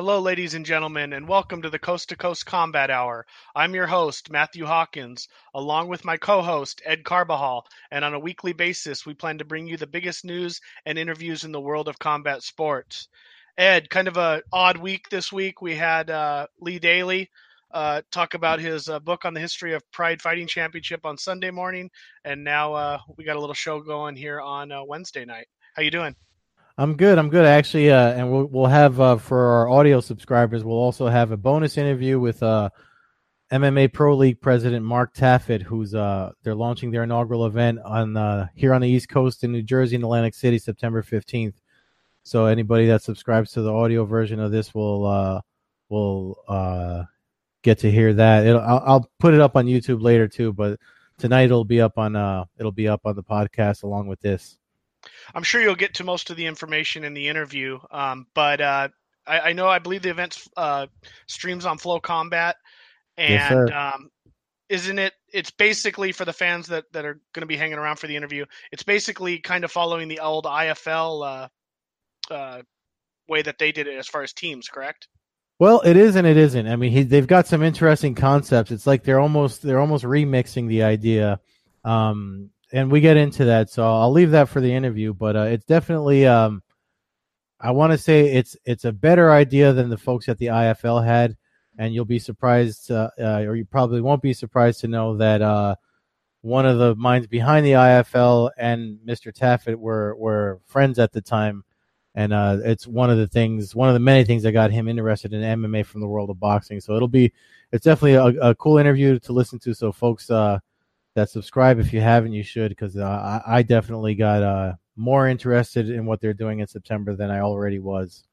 Hello, ladies and gentlemen, and welcome to the Coast to Coast Combat Hour. I'm your host, Matthew Hawkins, along with my co host, Ed Carbajal. And on a weekly basis, we plan to bring you the biggest news and interviews in the world of combat sports. Ed, kind of a odd week this week. We had uh, Lee Daly uh, talk about his uh, book on the history of Pride Fighting Championship on Sunday morning, and now uh, we got a little show going here on uh, Wednesday night. How you doing? I'm good. I'm good actually, uh, and we'll we'll have uh, for our audio subscribers. We'll also have a bonus interview with MMA Pro League President Mark Taffet, who's uh they're launching their inaugural event on here on the East Coast in New Jersey in Atlantic City, September 15th. So anybody that subscribes to the audio version of this will will get to hear that. It'll, I'll, I'll put it up on YouTube later too, but tonight it'll be up on uh it'll be up on the podcast along with this. I'm sure you'll get to most of the information in the interview, um, but uh, I, I, know I believe the event uh, streams on FloCombat, and yes, um, isn't it? It's basically for the fans that that are going to be hanging around for the interview. It's basically kind of following the old IFL uh, uh, way that they did it as far as teams, correct? Well, it is and it isn't. I mean, he, they've got some interesting concepts. It's like they're almost they're almost remixing the idea. Um, and we get into that. So I'll leave that for the interview. But uh, it's definitely, um, I want to say it's it's a better idea than the folks at the IFL had, and you'll be surprised, uh, uh, or you probably won't be surprised to know that uh, one of the minds behind the IFL and Mr. Taffet were were friends at the time. And uh, it's one of the things, one of the many things that got him interested in MMA from the world of boxing. So it'll be, it's definitely a, a cool interview to listen to. So folks, uh, that subscribe if you haven't you should because uh, I, I, definitely got uh, more interested in what they're doing in september than i already was.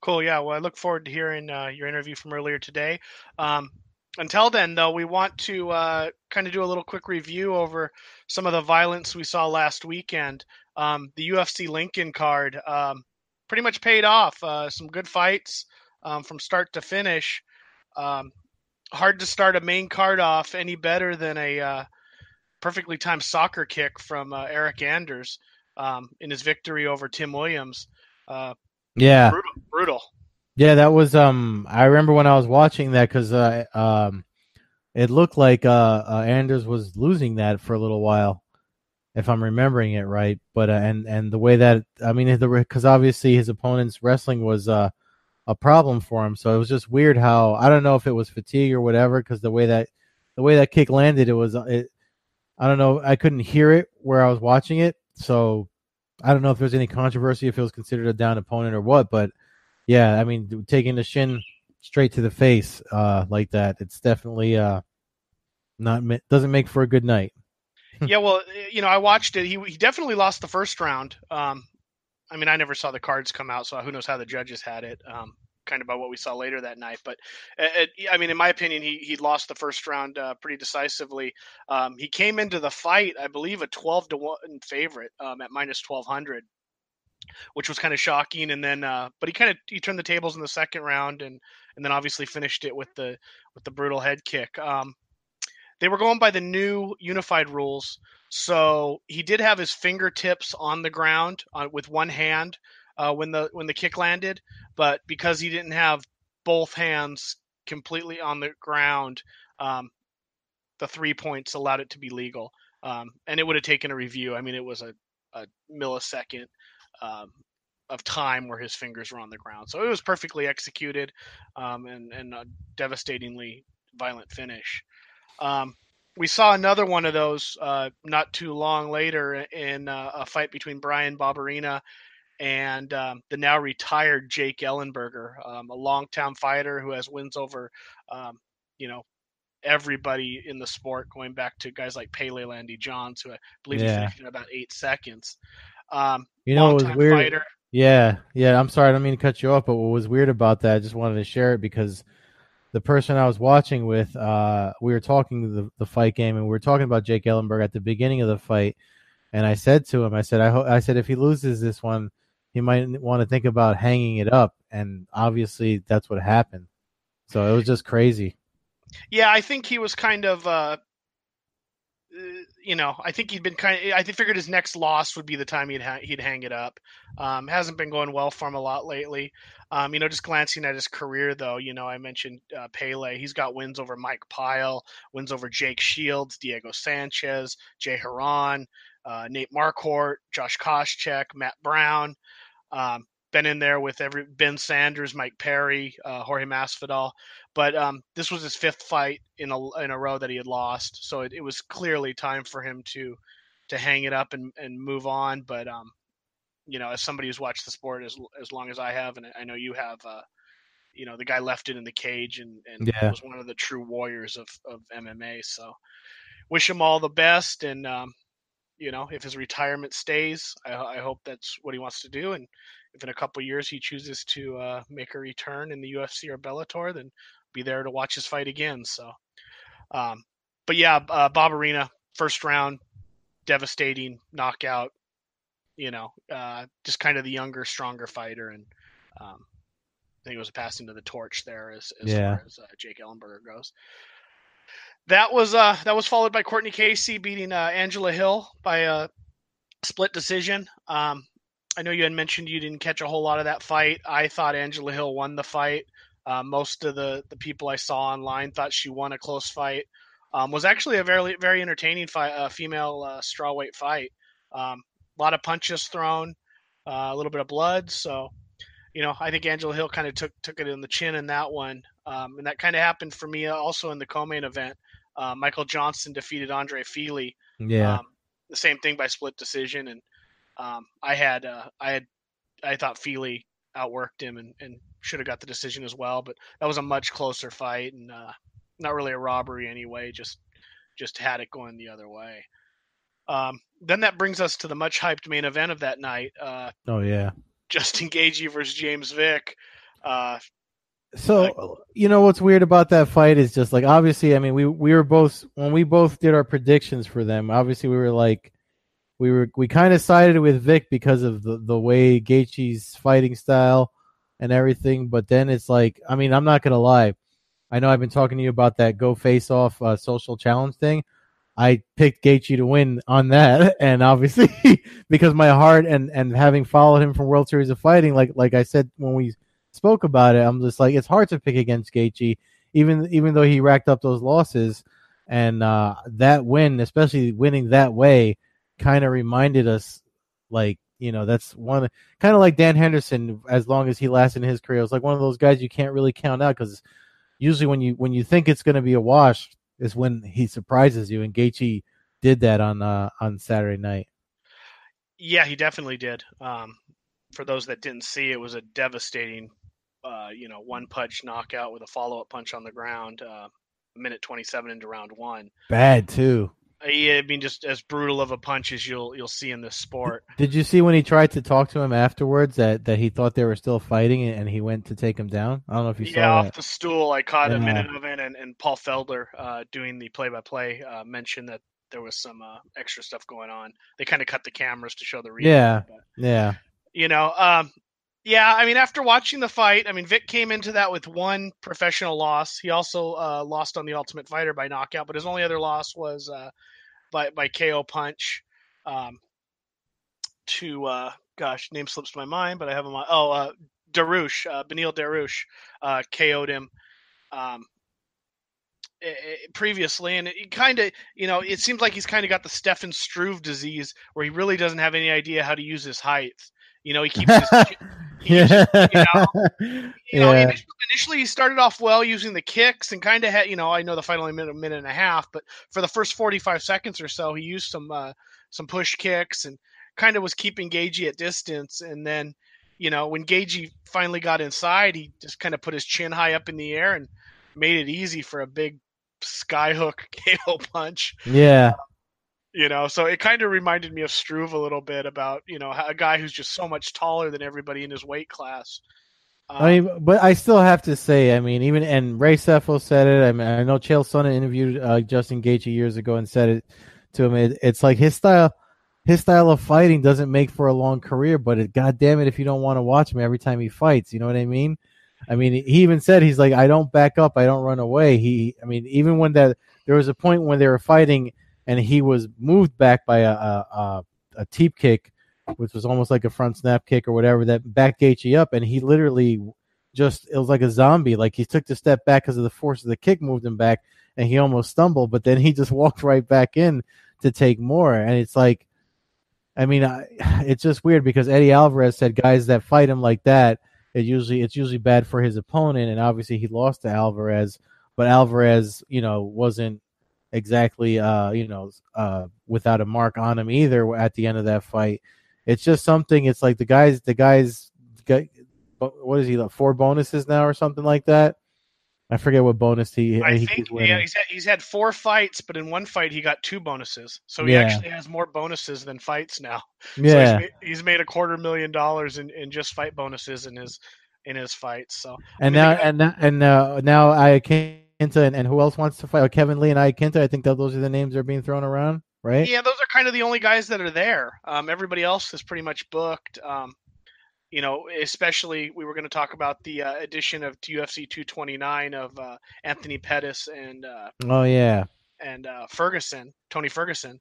Cool. Yeah. Well i look forward to hearing uh, your interview from earlier today. Um, until then though we want to uh, kind of do a little quick review over some of the violence we saw last weekend um, the ufc lincoln card um, pretty much paid off uh, some good fights um, from start to finish um, hard to start a main card off any better than a uh, perfectly timed soccer kick from uh, Eryk Anders um, in his victory over Tim Williams. Uh, yeah, brutal, brutal, Yeah, that was. Um, I remember when I was watching that because uh, um, it looked like uh, uh, Anders was losing that for a little while, if I'm remembering it right. But uh, and and the way that I mean, because obviously his opponent's wrestling was uh a problem for him. So it was just weird how I don't know if it was fatigue or whatever because the way that the way that kick landed, it was it. I don't know. I couldn't hear it where I was watching it, so I don't know if there's any controversy if it was considered a down opponent or what. But yeah, I mean, taking the shin straight to the face uh, like that, it's definitely uh, not doesn't make for a good night. Yeah, well, you know, I watched it. He he definitely lost the first round. Um, I mean, I never saw the cards come out, so who knows how the judges had it. Um, kind of by what we saw later that night, but it, I mean, in my opinion, he he lost the first round uh, pretty decisively. Um, he came into the fight, I believe, a twelve to one favorite um, at minus twelve hundred, which was kind of shocking. And then, uh, but he kind of he turned the tables in the second round, and and then obviously finished it with the with the brutal head kick. Um, they were going by the new unified rules. So he did have his fingertips on the ground uh, with one hand uh, when the when the kick landed, but because he didn't have both hands completely on the ground, um, the three points allowed it to be legal. Um, and it would have taken a review. I mean, it was a, a millisecond um, of time where his fingers were on the ground, so it was perfectly executed um, and and a devastatingly violent finish. Um, we saw another one of those uh, not too long later in uh, a fight between Bryan Barberena and um, the now retired Jake Ellenberger, um, a longtime fighter who has wins over, um, you know, everybody in the sport, going back to guys like Pele Landi-Jons, who I believe yeah. he finished in about eight seconds. Um, you know, it was weird. Fighter. Yeah, yeah. I'm sorry, I don't mean to cut you off, but what was weird about that, I just wanted to share it because – the person I was watching with, uh, we were talking the, the fight game, and we were talking about Jake Ellenberg at the beginning of the fight. And I said to him, I said, I, ho- I said, if he loses this one, he might want to think about hanging it up. And obviously, that's what happened. So it was just crazy. Yeah, I think he was kind of uh, you know, I think he'd been kind of. I figured his next loss would be the time he'd ha- he'd hang it up. Um, hasn't been going well for him a lot lately. Um, you know, just glancing at his career though, you know, I mentioned uh, Pele. He's got wins over Mike Pyle, wins over Jake Shields, Diego Sanchez, Jay Hieron, uh, Nate Marquardt, Josh Koscheck, Matt Brown. Um, been in there with every Ben Sanders, Mike Perry, uh, Jorge Masvidal, but um, this was his fifth fight in a in a row that he had lost. So it, it, was clearly time for him to to hang it up and, and move on. But um, you know, as somebody who's watched the sport as as long as I have, and I know you have, uh, you know, the guy left it in the cage and, and yeah. was one of the true warriors of of MMA. So wish him all the best and. Um, you know, if his retirement stays, I, I hope that's what he wants to do. And if in a couple years he chooses to uh, make a return in the UFC or Bellator, then be there to watch his fight again. So, um, but yeah, uh, Barberena, first round, devastating knockout. You know, uh, just kind of the younger, stronger fighter, and um, I think it was a passing to the torch there as, as yeah. far as uh, Jake Ellenberger goes. That was uh, that was followed by Cortney Casey beating uh, Angela Hill by a split decision. Um, I know you had mentioned you didn't catch a whole lot of that fight. I thought Angela Hill won the fight. Uh, most of the, the people I saw online thought she won a close fight. Um, was actually a very very entertaining fight, uh, female uh, strawweight fight. Um, a lot of punches thrown, uh, a little bit of blood. So, you know, I think Angela Hill kind of took took it in the chin in that one, um, and that kind of happened for me also in the co-main event. Uh, Michael Johnson defeated Andre Fili. Yeah. Um, the same thing by split decision, and um, I had uh, I had I thought Fili outworked him and, and should have got the decision as well, but that was a much closer fight and uh, not really a robbery anyway. Just just had it going the other way. Um, then that brings us to the much hyped main event of that night. Uh, oh yeah, Justin Gaethje versus James Vick. Uh, so you know what's weird about that fight is just like obviously I mean we we were both when we both did our predictions for them obviously we were like we were we kind of sided with Vick because of the the way Gaethje's fighting style and everything. But then it's like, I mean, I'm not gonna lie. I know I've been talking to you about that go face off uh, social challenge thing. I picked Gaethje to win on that, and obviously because my heart and and having followed him from World Series of Fighting, like like I said when we spoke about it, I'm just like it's hard to pick against Gaethje, even even though he racked up those losses, and uh, that win, especially winning that way, kind of reminded us like you know that's one kind of like Dan Henderson as long as he lasted in his career it was like one of those guys you can't really count out because usually when you when you think it's going to be a wash is when he surprises you and Gaethje did that on uh, on Saturday night. Yeah, he definitely did. Um, for those that didn't see, it was a devastating, uh, you know, one punch knockout with a follow up punch on the ground. Uh, minute 27 into round one. Bad too. I mean, just as brutal of a punch as you'll you'll see in this sport. Did you see when he tried to talk to him afterwards that, that he thought they were still fighting and he went to take him down? I don't know if you yeah, saw. Yeah, off that. the stool. I caught yeah. a minute of it, and, and Paul Felder, uh, doing the play by play, mentioned that there was some uh, extra stuff going on. They kind of cut the cameras to show the replay. Yeah, but, yeah. You know, um, yeah, I mean, after watching the fight, I mean, Vick came into that with one professional loss. He also uh, lost on the Ultimate Fighter by knockout, but his only other loss was uh, by by KO punch. Um, to uh, gosh, name slips my mind, but I have him on. Oh, uh, Dariush, uh, Beneil Dariush, uh, KO'd him. Um, previously, and it kind of, you know, it seems like he's kind of got the Stefan Struve disease, where he really doesn't have any idea how to use his height. You know, he keeps his, yeah. you know, you know initially, initially, he started off well using the kicks and kind of had, you know, I know the only minute, a minute and a half, but for the first 45 seconds or so, he used some, uh, some push kicks and kind of was keeping Gaethje at distance. And then, you know, when Gaethje finally got inside, he just kind of put his chin high up in the air and made it easy for a big skyhook KO punch. Yeah. Uh, you know so it kind of reminded me of struve a little bit about you know a guy who's just so much taller than everybody in his weight class um, I mean, but I still have to say, I mean, even and Ray Sefo said it. I mean, I know Chael Sonnen interviewed uh, Justin Gaethje years ago and said it to him. It, it's like his style, his style of fighting doesn't make for a long career. But it, God damn it, if you don't want to watch him every time he fights, you know what I mean? I mean, he even said he's like, I don't back up, I don't run away. He, I mean, even when that there was a point when they were fighting and he was moved back by a a, a, a teep kick, which was almost like a front snap kick or whatever that backed Gaethje up, and he literally just it was like a zombie. Like he took the step back because of the force of the kick moved him back, and he almost stumbled, but then he just walked right back in to take more, and it's like. I mean, I, it's just weird because Eddie Alvarez said guys that fight him like that, it usually it's usually bad for his opponent, and obviously he lost to Alvarez, but Alvarez, you know, wasn't exactly uh, you know, uh, without a mark on him either at the end of that fight. It's just something. It's like the guys, the guys, got, what is he? Like four bonuses now or something like that. I forget what bonus he. I he think yeah, he's had, he's had four fights, but in one fight he got two bonuses, so he Yeah. actually has more bonuses than fights now. So yeah. he's made, he's made a quarter million dollars in, in just fight bonuses in his in his fights. So and now and now- and uh, now Iaquinta and, and who else wants to fight? Oh, Kevin Lee and Iaquinta. I think that those are the names that are being thrown around, right? yeah, those are kind of the only guys that are there. Um, everybody else is pretty much booked. Um, you know, especially we were going to talk about the uh, addition of UFC 229 of uh, Anthony Pettis and uh, Oh yeah, and uh, Ferguson, Tony Ferguson.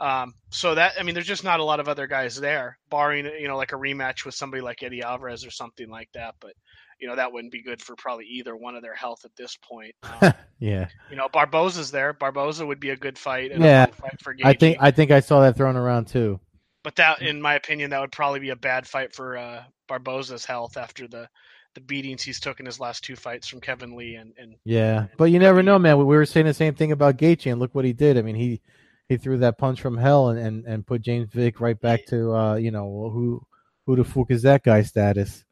Um, so that I mean, there's just not a lot of other guys there, barring you know like a rematch with somebody like Eddie Alvarez or something like that. But you know that wouldn't be good for probably either one of their health at this point. Um, yeah. you know, Barboza's there. Barboza would be a good fight. And Yeah. fight for I think I think I saw that thrown around too. but that, in my opinion, that would probably be a bad fight for uh, Barboza's health after the the beatings he's took in his last two fights from Kevin Lee and and Yeah, but you never know, man. We we were saying the same thing about Gaethje, and look what he did. I mean, he he threw that punch from hell and and, and put James Vick right back to uh, you know who who the fuck is that guy status?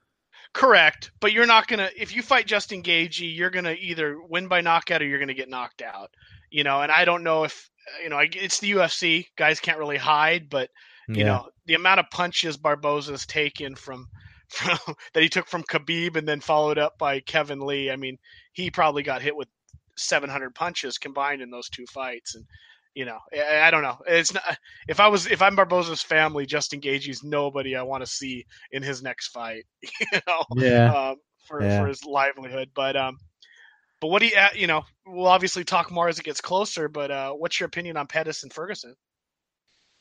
Correct, but you're not gonna if you fight Justin Gaethje, you're gonna either win by knockout or you're gonna get knocked out. You know, and I don't know if you know it's the UFC. Guys can't really hide, but you yeah. know the amount of punches Barboza's taken from from that he took from Khabib and then followed up by Kevin Lee. I mean, he probably got hit with 700 punches combined in those two fights, and you know, I, I don't know. It's not if I was if I'm Barboza's family, Justin Gaethje's nobody I want to see in his next fight. You know, yeah, um, for Yeah. for his livelihood. But um, but what do you uh, you know? We'll obviously talk more as it gets closer. But uh, what's your opinion on Pettis and Ferguson?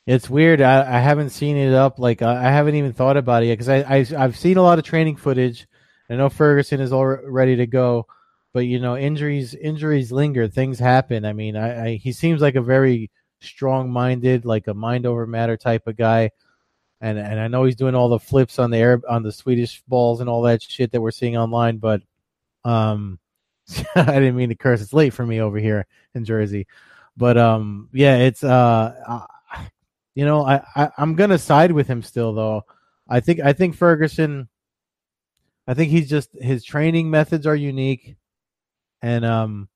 it's weird. I, I haven't seen it up. Like I, I haven't even thought about it yet because I, I I've seen a lot of training footage. I know Ferguson is all ready to go, but you know injuries injuries linger. Things happen. I mean, I, I he seems like a very strong minded, like a mind over matter type of guy. And and I know he's doing all the flips on the air on the Swedish balls and all that shit that we're seeing online, but um I didn't mean to curse. It's late for me over here in Jersey. But um yeah, it's uh, uh you know, I, I I'm gonna side with him still though. I think I think Ferguson I think he's just his training methods are unique and um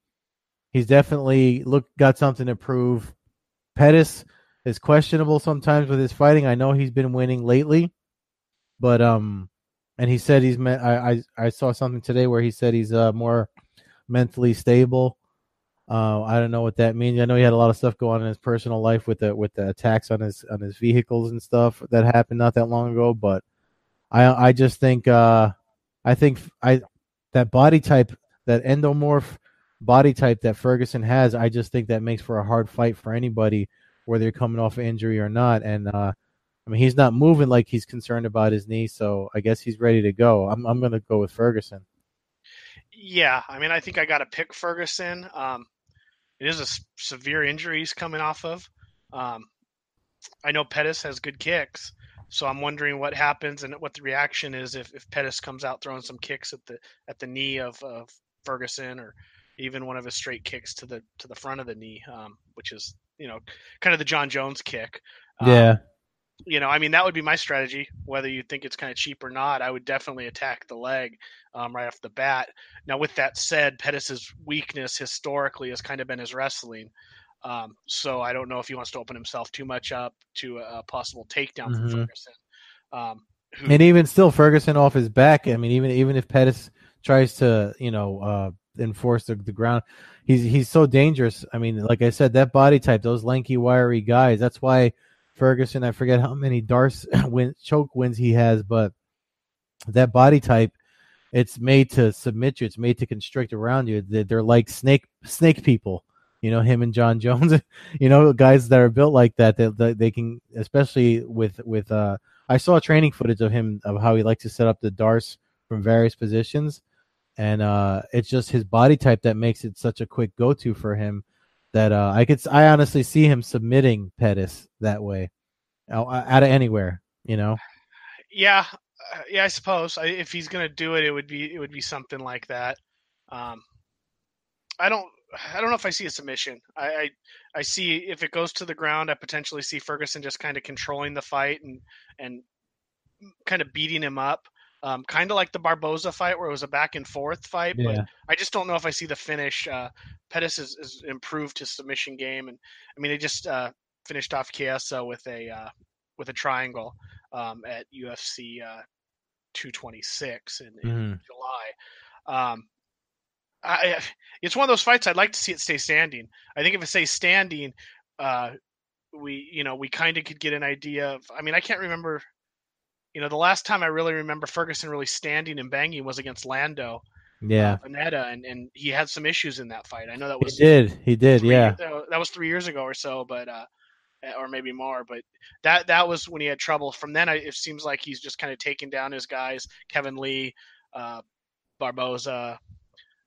he's definitely look got something to prove. Pettis is questionable sometimes with his fighting. I know he's been winning lately, but um, and he said he's met. I I, I saw something today where he said he's uh more mentally stable. Uh, I don't know what that means. I know he had a lot of stuff going on in his personal life with the with the attacks on his on his vehicles and stuff that happened not that long ago. But I I just think uh I think I that body type that endomorph body type that Ferguson has, I just think that makes for a hard fight for anybody, whether you're coming off injury or not. And uh, I mean, he's not moving like he's concerned about his knee, so I guess he's ready to go. I'm I'm gonna go with Ferguson. Yeah, I mean, I think I got to pick Ferguson. Um, it is a s- severe injury he's coming off of. Um, I know Pettis has good kicks, so I'm wondering what happens and what the reaction is if, if Pettis comes out throwing some kicks at the at the knee of, of Ferguson or even one of his straight kicks to the to the front of the knee, um, which is you know kind of the Jon Jones kick. Um, Yeah, you know, I mean, that would be my strategy. Whether you think it's kind of cheap or not, I would definitely attack the leg um, right off the bat. Now, with that said, Pettis's weakness historically has kind of been his wrestling. Um, so I don't know if he wants to open himself too much up to a, a possible takedown Mhm. from Ferguson. Um, who, and even still, Ferguson off his back. I mean, even even if Pettis tries to, you know, uh, enforce the, the ground, he's he's so dangerous. I mean, like I said, that body type, those lanky, wiry guys. That's why Ferguson. I forget how many Darce win choke wins he has, but that body type, it's made to submit you. It's made to constrict around you. They're, they're like snake snake people. you know him and Jon Jones, you know guys that are built like that that, that they can, especially with with. uh I saw training footage of him of how he likes to set up the darts from various positions, and uh it's just his body type that makes it such a quick go to for him that uh I could I honestly see him submitting Pettis that way, out, out of anywhere, you know. Yeah, uh, yeah, I suppose if he's gonna do it, it would be it would be something like that. Um, I don't I don't know if I see a submission. I, I, I see if it goes to the ground, I potentially see Ferguson just kind of controlling the fight and and kind of beating him up, um, kind of like the Barboza fight where it was a back and forth fight. Yeah. But I just don't know if I see the finish. Uh, Pettis has, has improved his submission game, and I mean, he just uh, finished off Chiesa with a uh, with a triangle um, at UFC uh, 226 in, in Mhm. July. Um, I, it's one of those fights I'd like to see it stay standing. I think if it stays standing, uh, we you know we kind of could get an idea of. I mean, I can't remember. You know, the last time I really remember Ferguson really standing and banging was against Lando Yeah, uh, Vannata, and and he had some issues in that fight. I know that was he did. He did. three- Yeah. uh, that was three years ago or so, but uh, or maybe more. But that that was when he had trouble. From then, I, it seems like he's just kind of taking down his guys, Kevin Lee, uh, Barboza.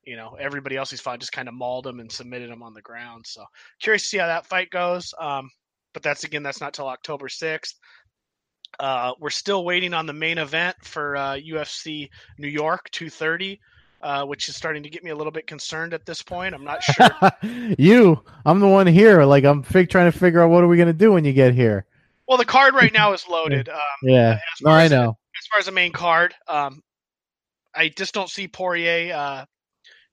You know, everybody else he's fought just kind of mauled him and submitted him on the ground. So curious to see how that fight goes. Um, but that's again, that's not till October sixth. Uh, we're still waiting on the main event for uh, UFC New York 230, uh, which is starting to get me a little bit concerned at this point. I'm not sure. you, I'm the one here. Like I'm fig- trying to figure out what are we gonna do when you get here. Well, the card right now is loaded. Um, Yeah. No, I as, know. As far as the main card, um, I just don't see Poirier uh,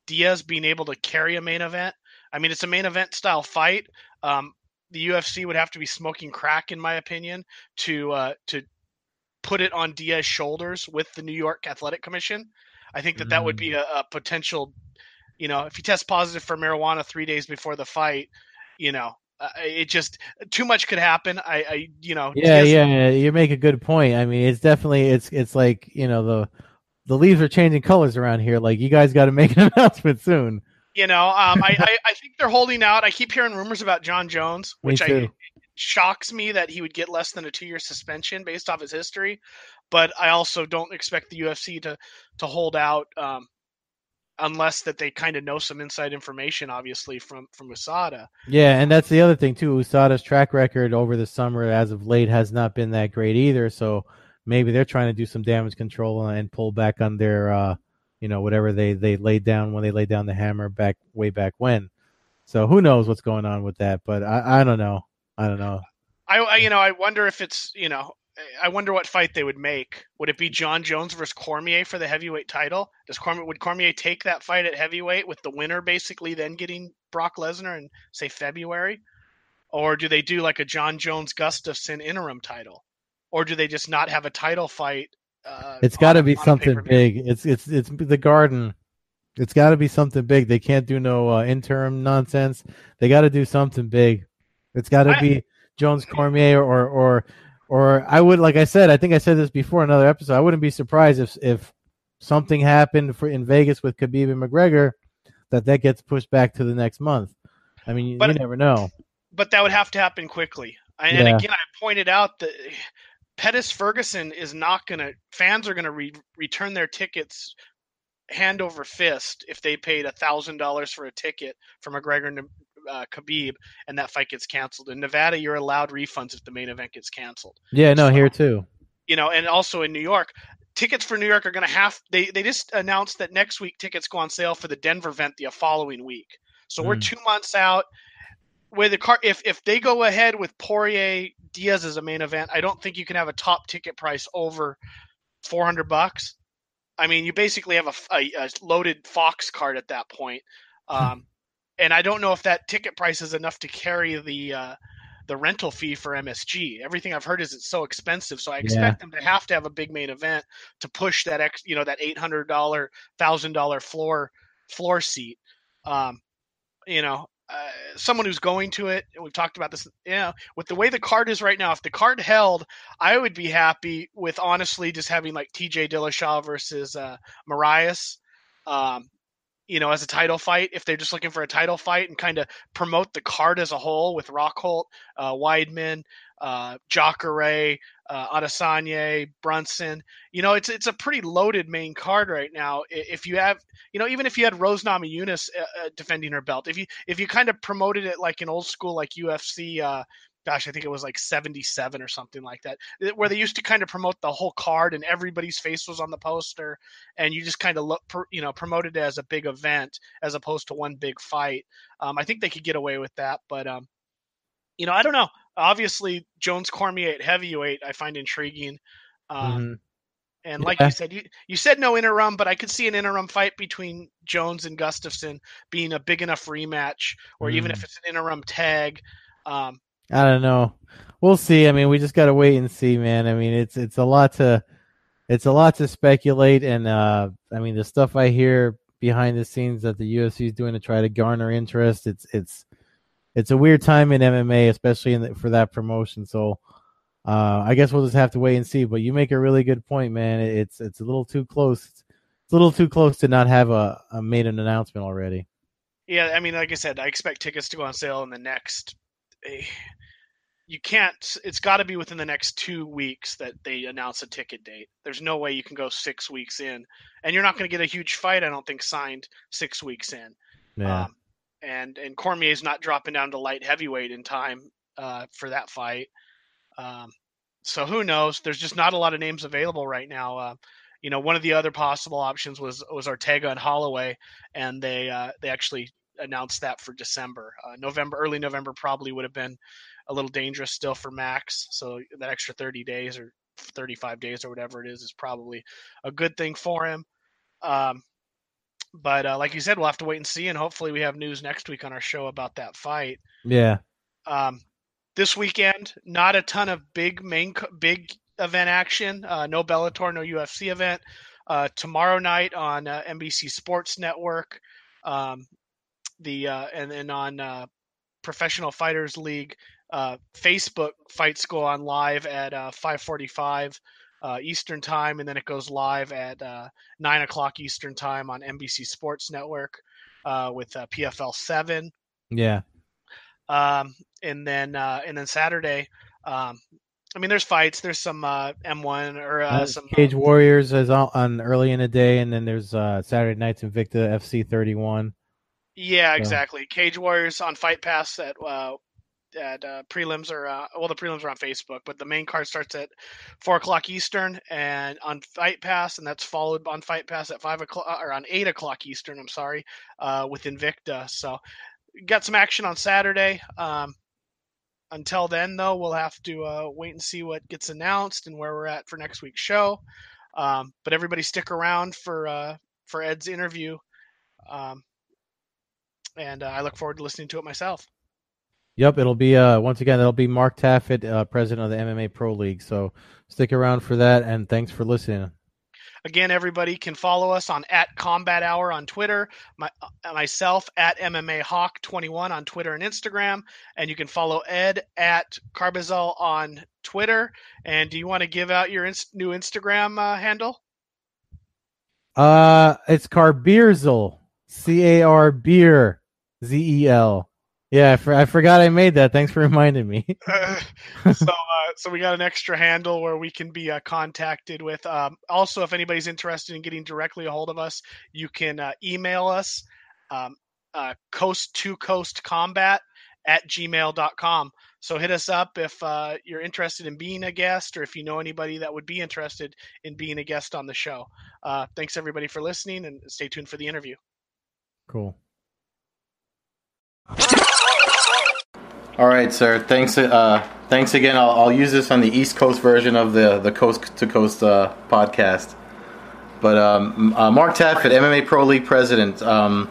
Diaz being able to carry a main event. I mean, it's a main event style fight. Um, the UFC would have to be smoking crack, in my opinion, to uh, to put it on Diaz's shoulders with the New York Athletic Commission. I think that that would be a, a potential. You know, if he tests positive for marijuana three days before the fight, you know, uh, it just too much could happen. I, I you know, Yeah, Diaz- yeah, yeah. You make a good point. I mean, it's definitely it's it's like you know the the leaves are changing colors around here. Like you guys got to make an announcement soon. You know, um, I, I, I think they're holding out. I keep hearing rumors about Jon Jones, which I shocks me that he would get less than a two-year suspension based off his history. But I also don't expect the UFC to to hold out um, unless that they kind of know some inside information, obviously from from USADA. Yeah, and that's the other thing too. USADA's track record over the summer, as of late, has not been that great either. So maybe they're trying to do some damage control and pull back on their, uh, you know, whatever they they laid down when they laid down the hammer back way back when. So who knows what's going on with that? But I, I don't know. I don't know. I, I you know I wonder if it's you know I wonder what fight they would make. Would it be Jon Jones versus Cormier for the heavyweight title? Does Cormier would Cormier take that fight at heavyweight with the winner basically then getting Brock Lesnar in say February, or do they do like a Jon Jones Gustafsson interim title, or do they just not have a title fight? Uh, It's got to be something big. It's it's it's the Garden. It's got to be something big. They can't do no uh, interim nonsense. They got to do something big. It's got to be Jones Cormier or or or I would like I said. I think I said this before another episode. I wouldn't be surprised if if something happened for in Vegas with Khabib and McGregor that that gets pushed back to the next month. I mean, you, But- you never know. but that would have to happen quickly. And, and again, I pointed out that Pettis Ferguson is not going to. Fans are going to re- return their tickets hand over fist if they paid a thousand dollars for a ticket for McGregor and uh, Khabib, and that fight gets canceled. In Nevada, you're allowed refunds if the main event gets canceled. Yeah, no, So- here too. You know, and also in New York, tickets for New York are going to have. They they just announced that next week tickets go on sale for the Denver event the following week. So we're Mm. two months out. Where the car, if if they go ahead with Poirier Diaz as a main event, I don't think you can have a top ticket price over four hundred bucks. I mean, you basically have a, a, a loaded Fox card at that point, um, and I don't know if that ticket price is enough to carry the uh, the rental fee for MSG. Everything I've heard is it's so expensive, so I expect them to have to have a big main event to push that ex, you know, that eight hundred dollar, thousand dollar floor floor seat. Um, you know, uh, someone who's going to it, and we've talked about this, you know, with the way the card is right now, if the card held, I would be happy with honestly just having like TJ Dillashaw versus uh, Moraes. Um, you know, as a title fight, if they're just looking for a title fight and kind of promote the card as a whole with Rockhold, uh, Weidman, uh, Jacare, uh, Adesanya, Brunson. You know, it's it's a pretty loaded main card right now. If you have, you know, even if you had Rose Namajunas uh, uh, defending her belt, if you if you kind of promoted it like an old school like UFC. Uh, gosh, I think it was like 77 or something like that, where they used to kind of promote the whole card and everybody's face was on the poster, and you just kind of look, you know, promoted it as a big event as opposed to one big fight. Um, I think they could get away with that, but um, you know, I don't know obviously Jones Cormier at heavyweight I find intriguing. Um, mm-hmm. And like yeah. you said, you, you said no interim, but I could see an interim fight between Jones and Gustafsson being a big enough rematch, or mm. even if mm. it's an interim tag. Um, I don't know. We'll see. I mean, we just got to wait and see, man. I mean, it's it's a lot to it's a lot to speculate, and uh, I mean, the stuff I hear behind the scenes that the UFC is doing to try to garner interest, it's it's it's a weird time in MMA, especially in the, for that promotion. So uh, I guess we'll just have to wait and see. But you make a really good point, man. It's it's a little too close. It's a little too close to not have a, a made an announcement already. Yeah, I mean, like I said, I expect tickets to go on sale in the next. You can't. It's got to be within the next two weeks that they announce a ticket date. There's no way you can go six weeks in, and you're not going to get a huge fight. I don't think signed six weeks in. Yeah. Um, and and Cormier's not dropping down to light heavyweight in time uh, for that fight. Um, so who knows? There's just not a lot of names available right now. Uh, you know, one of the other possible options was was Ortega and Holloway, and they uh, they actually announced that for December. Uh, November, early November, probably would have been a little dangerous still for Max. So that extra 30 days or 35 days or whatever it is is probably a good thing for him. Um, but uh, like you said, we'll have to wait and see, and hopefully we have news next week on our show about that fight. Yeah. Um, this weekend, not a ton of big main big event action. Uh, no Bellator, no UFC event. Uh, tomorrow night on uh, NBC Sports Network, um, the uh, and then on uh, Professional Fighters League, uh, Facebook fights go on live at 5:45 uh, Eastern time, and then it goes live at uh, nine o'clock Eastern time on NBC Sports Network uh, with uh, PFL seven. Yeah. Um, and then uh, and then Saturday, um, I mean, there's fights. There's some uh, M1 or some Cage Warriors is on, on, early in the day, and then there's Saturday nights Invicta FC 31. Yeah, exactly. Cage Warriors on Fight Pass at at uh, prelims are uh, well the prelims are on facebook but the main card starts at four o'clock eastern and on fight pass and that's followed on fight pass at five o'clock or on eight o'clock eastern i'm sorry uh, with invicta. So got some action on saturday. Um, until then though we'll have to uh, wait and see what gets announced and where we're at for next week's show. Um, but everybody stick around for uh, for ed's interview. Um, and uh, i look forward to listening to it myself Yep, it'll be uh once again it'll be Mark Taffet, uh, president of the MMA Pro League. So stick around for that, and thanks for listening. Again, everybody can follow us on at Combat Hour on Twitter, my, uh, myself at MMA Hawk 21 on Twitter and Instagram, and you can follow Ed at Carbazell on Twitter. And do you want to give out your inst- new Instagram uh, handle? Uh, it's Carbierzel, C A R Beer Z E L. Yeah, I, for, I forgot I made that. Thanks for reminding me. uh, so, uh, so we got an extra handle where we can be uh, contacted with. Um, also, if anybody's interested in getting directly a hold of us, you can uh, email us um, uh, coast to coast combat at gmail.com. So hit us up if uh, you're interested in being a guest or if you know anybody that would be interested in being a guest on the show. thanks everybody for listening and stay tuned for the interview. Cool. All right, sir. Thanks. Uh, thanks again. I'll, I'll, use this on the East Coast version of the the Coast to Coast uh, podcast. But um, uh, Mark Taffet, MMA Pro League president. Um,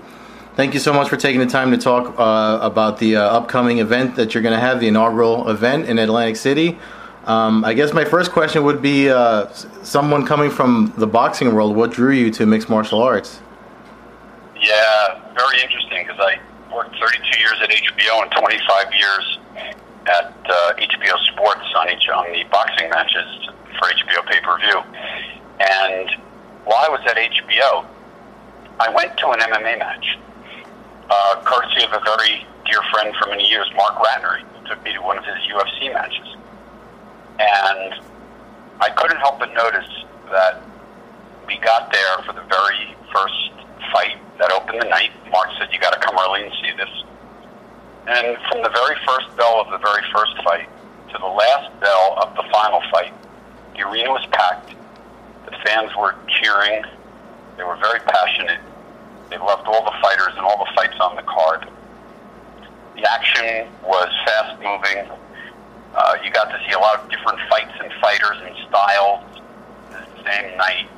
thank you so much for taking the time to talk uh, about the uh, upcoming event that you're going to have, the inaugural event in Atlantic City. Um, I guess my first question would be: uh, someone coming from the boxing world, what drew you to mixed martial arts? Yeah, very interesting because I worked 32 years at HBO and 25 years at uh, HBO Sports on each on the boxing matches for HBO pay per view. And while I was at HBO, I went to an MMA match, uh, courtesy of a very dear friend for many years, Marc Ratner. He took me to one of his UFC matches. And I couldn't help but notice that we got there for the very first fight that opened the night. Marc said, You got to come early and see this. And from the very first bell of the very first fight to the last bell of the final fight, the arena was packed. The fans were cheering. They were very passionate. They loved all the fighters and all the fights on the card. The action was fast moving. Uh, you got to see a lot of different fights and fighters and styles the same night.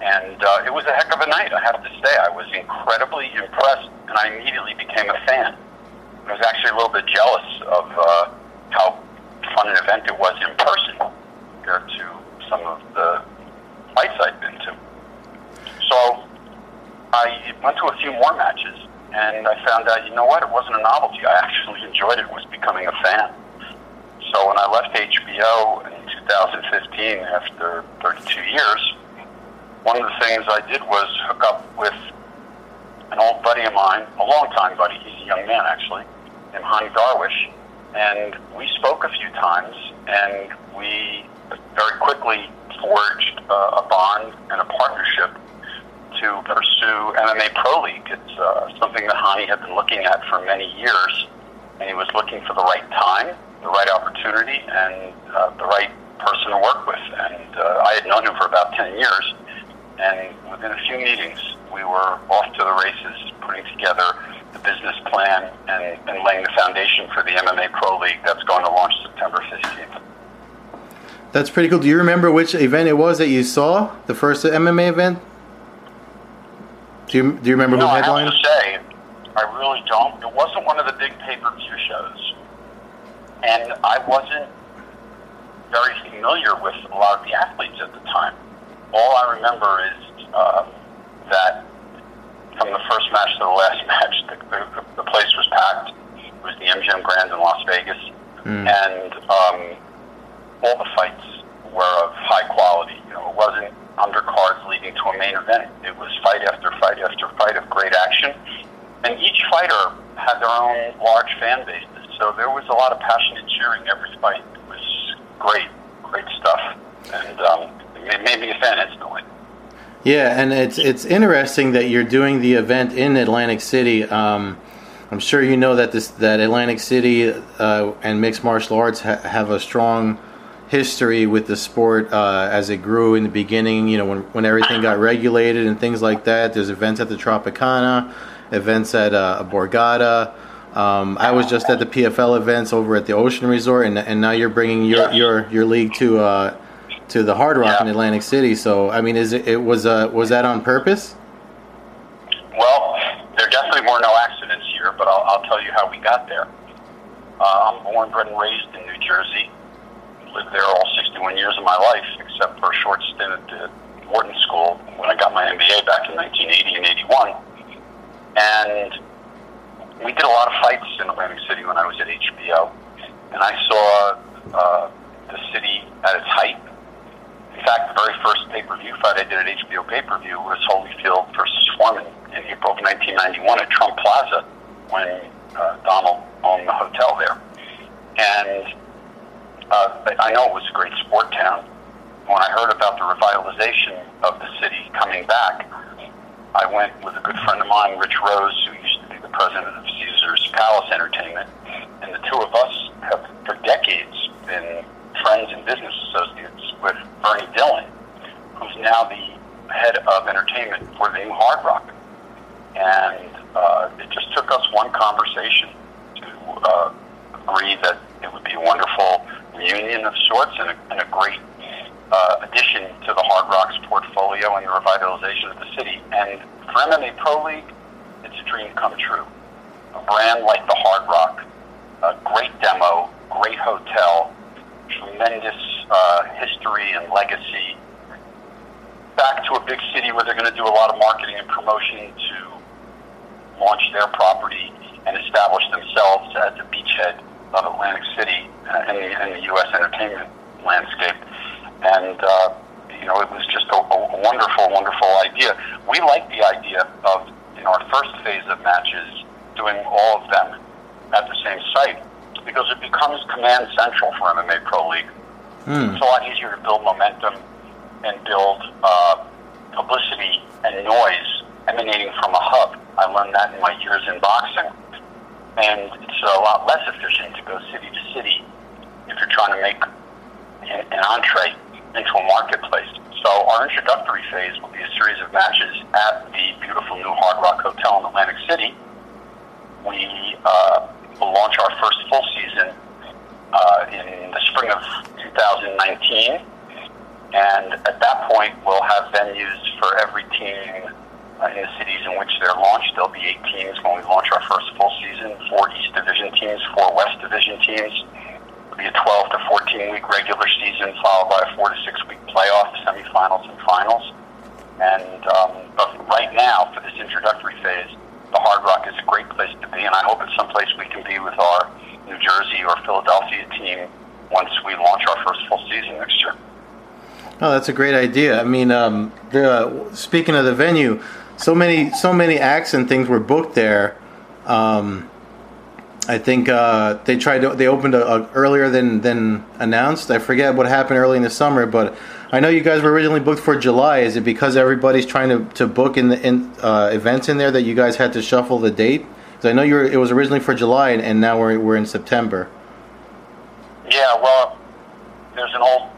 And uh, it was a heck of a night, I have to say. I was incredibly impressed, and I immediately became a fan. I was actually a little bit jealous of uh, how fun an event it was in person compared to some of the fights I'd been to. So I went to a few more matches, and I found out, you know what, it wasn't a novelty. I actually enjoyed it, was becoming a fan. So when I left HBO in 2015 after 32 years, one of the things I did was hook up with an old buddy of mine, a long-time buddy, he's a young man actually, named Hani Darwish, and we spoke a few times, and we very quickly forged uh, a bond and a partnership to pursue MMA Pro League. It's uh, something that Hani had been looking at for many years, and he was looking for the right time, the right opportunity, and uh, the right person to work with. And uh, I had known him for about 10 years, and within a few meetings, we were off to the races, putting together the business plan and, and laying the foundation for the MMA Pro League that's going to launch September 15th. That's pretty cool. Do you remember which event it was that you saw? The first MMA event? Do you, do you remember no, who headlined? I have to say, I really don't. It wasn't one of the big pay-per-view shows. And I wasn't very familiar with a lot of the athletes at the time. All I remember is uh, that from the first match to the last match, the, the, the place was packed. It was the MGM Grand in Las Vegas. Mm. And um, all the fights were of high quality. You know, it wasn't undercards leading to a main event. It was fight after fight after fight of great action. And each fighter had their own large fan bases. So there was a lot of passionate cheering every fight. It was great, great stuff. And um, made me a fan. Yeah, and it's it's interesting that you're doing the event in Atlantic City. Um, I'm sure you know that this that Atlantic City uh, and mixed martial arts ha- have a strong history with the sport uh, as it grew in the beginning. You know, when when everything got regulated and things like that. There's events at the Tropicana, events at uh, Borgata. Um, I was just at the PFL events over at the Ocean Resort, and, and now you're bringing your your your league to uh, to the Hard Rock Yeah. in Atlantic City. So, I mean, is it, it was uh, was that on purpose? Well, there definitely were no accidents here, but I'll, I'll tell you how we got there. Uh, I'm born, bred, and raised in New Jersey. Lived there all 61 years of my life, except for a short stint at the Wharton School when I got my MBA back in 1980 and 81. And we did a lot of fights in Atlantic City when I was at HBO, and I saw uh, the city at its height. In fact, the very first pay-per-view fight I did at HBO pay-per-view was Holyfield versus Foreman in April of 1991 at Trump Plaza when uh, Donald owned the hotel there. And uh, I know it was a great sport town. When I heard about the revitalization of the city coming back, I went with a good friend of mine, Rich Rose, who used to be the president of Caesars Palace Entertainment, and the two of us have for decades been friends and business associates with Bernie Dillon, who's now the head of entertainment for the new Hard Rock. And uh, it just took us one conversation to uh, agree that it would be a wonderful reunion of sorts and a, and a great uh, addition to the Hard Rocks portfolio and the revitalization of the city. And for MMA Pro League, it's a dream come true. A brand like the Hard Rock, a great demo, great hotel, tremendous uh, history and legacy. Back to a big city where they're going to do a lot of marketing and promotion to launch their property and establish themselves as a beachhead of Atlantic City in, the, in the U.S. entertainment landscape. And, uh, you know, it was just a, a wonderful, wonderful idea. we like the idea of in our first phase of matches doing all of them at the same site because it becomes command central for MMA Pro League. Hmm. It's a lot easier to build momentum and build uh, publicity and noise emanating from a hub. I learned that in my years in boxing. And it's a lot less efficient to go city to city if you're trying to make an an entree into a marketplace. So our introductory phase will be a series of matches at the beautiful new Hard Rock Hotel in Atlantic City. We uh, will launch our first full season uh, in the spring of 2019. And at that point, we'll have venues for every team uh, in the cities in which they're launched. There'll be eight teams when we launch our first full season, four East Division teams, four West Division teams. It'll be a 12 to 14 week regular season, followed by a four to six week playoff, semifinals, and finals. And um, but right now, for this introductory phase, Hard Rock is a great place to be, and I hope it's someplace we can be with our New Jersey or Philadelphia team once we launch our first full season next year. Oh, that's a great idea. I mean, um, the, speaking of the venue, so many so many acts and things were booked there. Um, I think uh, they tried to they opened a, a, earlier than than announced. I forget what happened early in the summer, but I know you guys were originally booked for July. Is it because everybody's trying to, to book in the in, uh, events in there that you guys had to shuffle the date? Because I know you were, it was originally for July, and, and now we're we're in September. Yeah, well, there's an old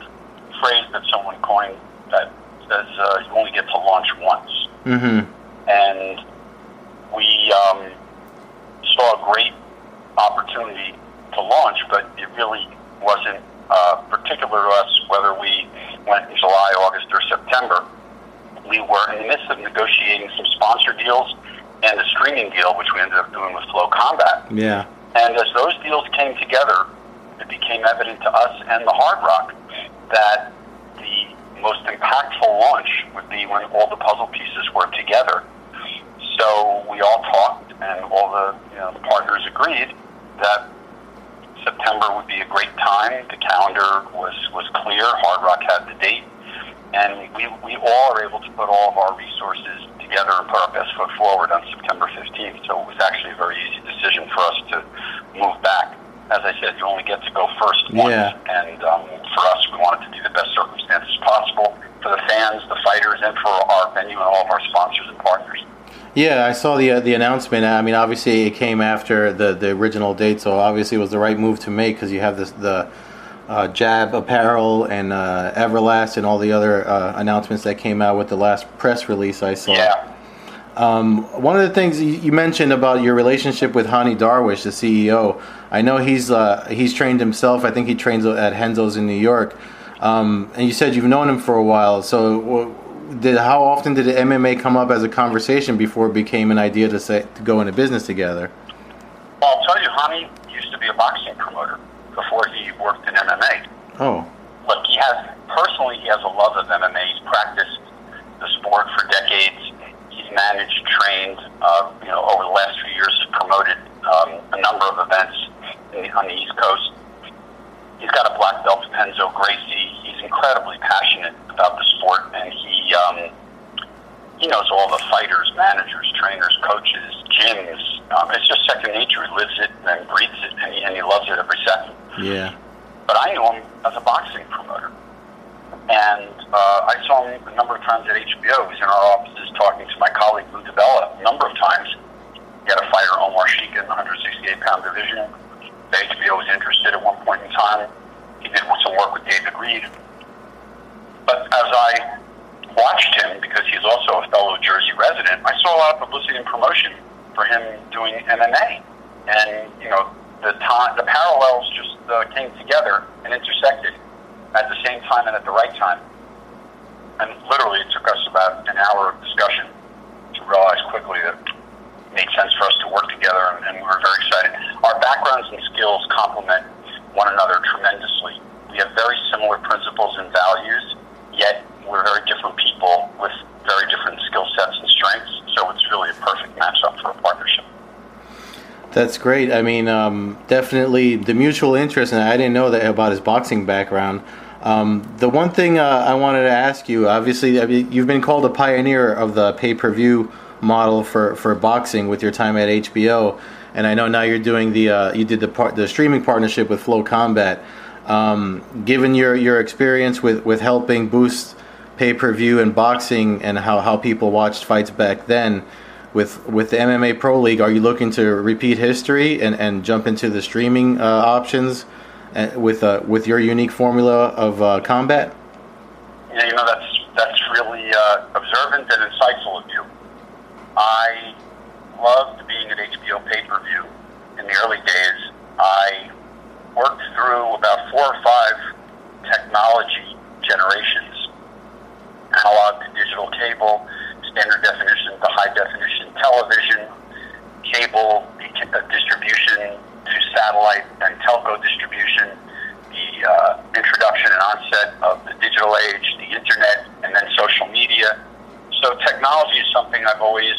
phrase that someone coined that says uh, you only get to launch once. Mm-hmm. and we um, saw a great opportunity to launch, but it really wasn't uh, particular to us whether we went in July, August, or September. We were in the midst of negotiating some sponsor deals and a streaming deal, which we ended up doing with FloCombat. Yeah. And as those deals came together, it became evident to us and the Hard Rock that the most impactful launch would be when all the puzzle pieces were together. So we all talked, and all the you know the partners agreed that September would be a great time. The calendar was was clear. Hard Rock had the date, and we we all are able to put all of our resources together and put our best foot forward on September 15th. So it was actually a very easy decision for us to move back. As I said, you only get to go first once, Yeah. and um, for us, we wanted to be the best circumstances possible for the fans, the fighters, and for our venue and all of our sponsors and partners. Yeah, I saw the uh, the announcement. I mean, obviously it came after the, the original date, so obviously it was the right move to make because you have this the uh, Jab Apparel and uh, Everlast and all the other uh, announcements that came out with the last press release I saw. Yeah. Um, one of the things you mentioned about your relationship with Hani Darwish, the CEO, I know he's uh, he's trained himself. I think he trains at Renzo's in New York. Um, and you said you've known him for a while. So, did how often did the MMA come up as a conversation before it became an idea to say to go into business together? Well, I'll tell you, Hani used to be a boxing promoter before he worked in MMA. Oh, Look, he has personally, he has a love of MMA. He's practiced the sport for decades. He's managed, trained, uh, you know, over the last few years, has promoted um, a number of events in the, on the East Coast. He's got a black belt Renzo Gracie. He's incredibly passionate about the sport, and he um, he knows all the fighters, managers, trainers, coaches, gyms. Um, it's just second nature. He lives it and breathes it, and he, and he loves it every second yeah. but I knew him as a boxing promoter. And uh, I saw him a number of times at HBO. He was in our offices talking to my colleague Lou DiBella a number of times. He had a fighter, Omar Sheika, in the 168 pound division. HBO was interested at one point in time. He did some work with David Reid. But as I watched him, because he's also a fellow Jersey resident, I saw a lot of publicity and promotion for him doing MMA. And, you know, the time, the parallels just uh, came together and intersected at the same time and at the right time. And literally, it took us about an hour of discussion to realize quickly that made sense for us to work together, and, and we were very excited. Our backgrounds and skills complement one another tremendously. We have very similar principles and values, yet we're very different people with very different skill sets and strengths. So it's really a perfect matchup for a partnership. That's great. I mean, um, definitely the mutual interest, and I didn't know that about his boxing background. Um, the one thing uh, I wanted to ask you, obviously, I mean, you've been called a pioneer of the pay-per-view model for, for boxing with your time at HBO, and I know now you're doing the uh, you did the part the streaming partnership with FloCombat. Um, given your, your experience with, with helping boost pay-per-view and boxing and how, how people watched fights back then, with with the MMA Pro League, are you looking to repeat history and, and jump into the streaming uh, options uh, with uh, with your unique formula of uh, combat? Yeah, you know that's that's really uh, observant and insightful of you. I loved being at HBO pay per view in the early days. I worked through about four or five technology generations, analog to digital cable standard definition to high definition television, cable uh, distribution to satellite and telco distribution, the uh, introduction and onset of the digital age, the internet, and then social media. So technology is something I've always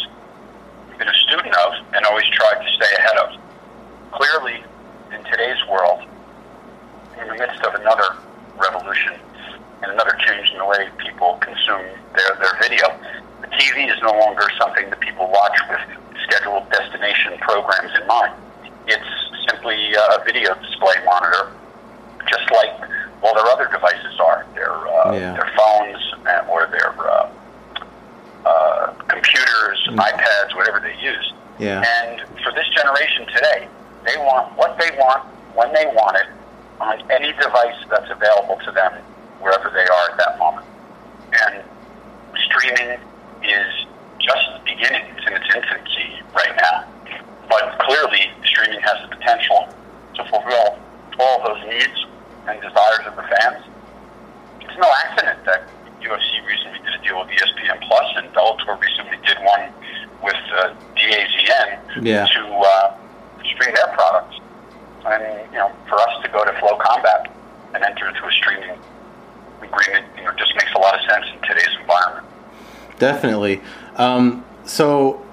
been a student of and always tried to stay ahead of. Clearly, in today's world, in the midst of another revolution and another change in the way people consume their, their video, the TV is no longer something that people watch with scheduled destination programs in mind. It's simply a video display monitor, just like all their other devices are, their uh, yeah. their phones or uh, uh, computers, mm. iPads, whatever they use. Yeah. And for this generation today, they want what they want when they want it on any device that's available to them wherever they are at that moment. And streaming is just beginning. It's in its infancy right now. But clearly, streaming has the potential to fulfill all those needs and desires of the fans. It's no accident that UFC recently did a deal with ESPN Plus, and Bellator recently did one with uh, DAZN yeah. to uh, stream their products. And you know, for us to go to FloCombat and enter into a streaming agreement, you know, just makes a lot of sense in today's environment. Definitely. Um, so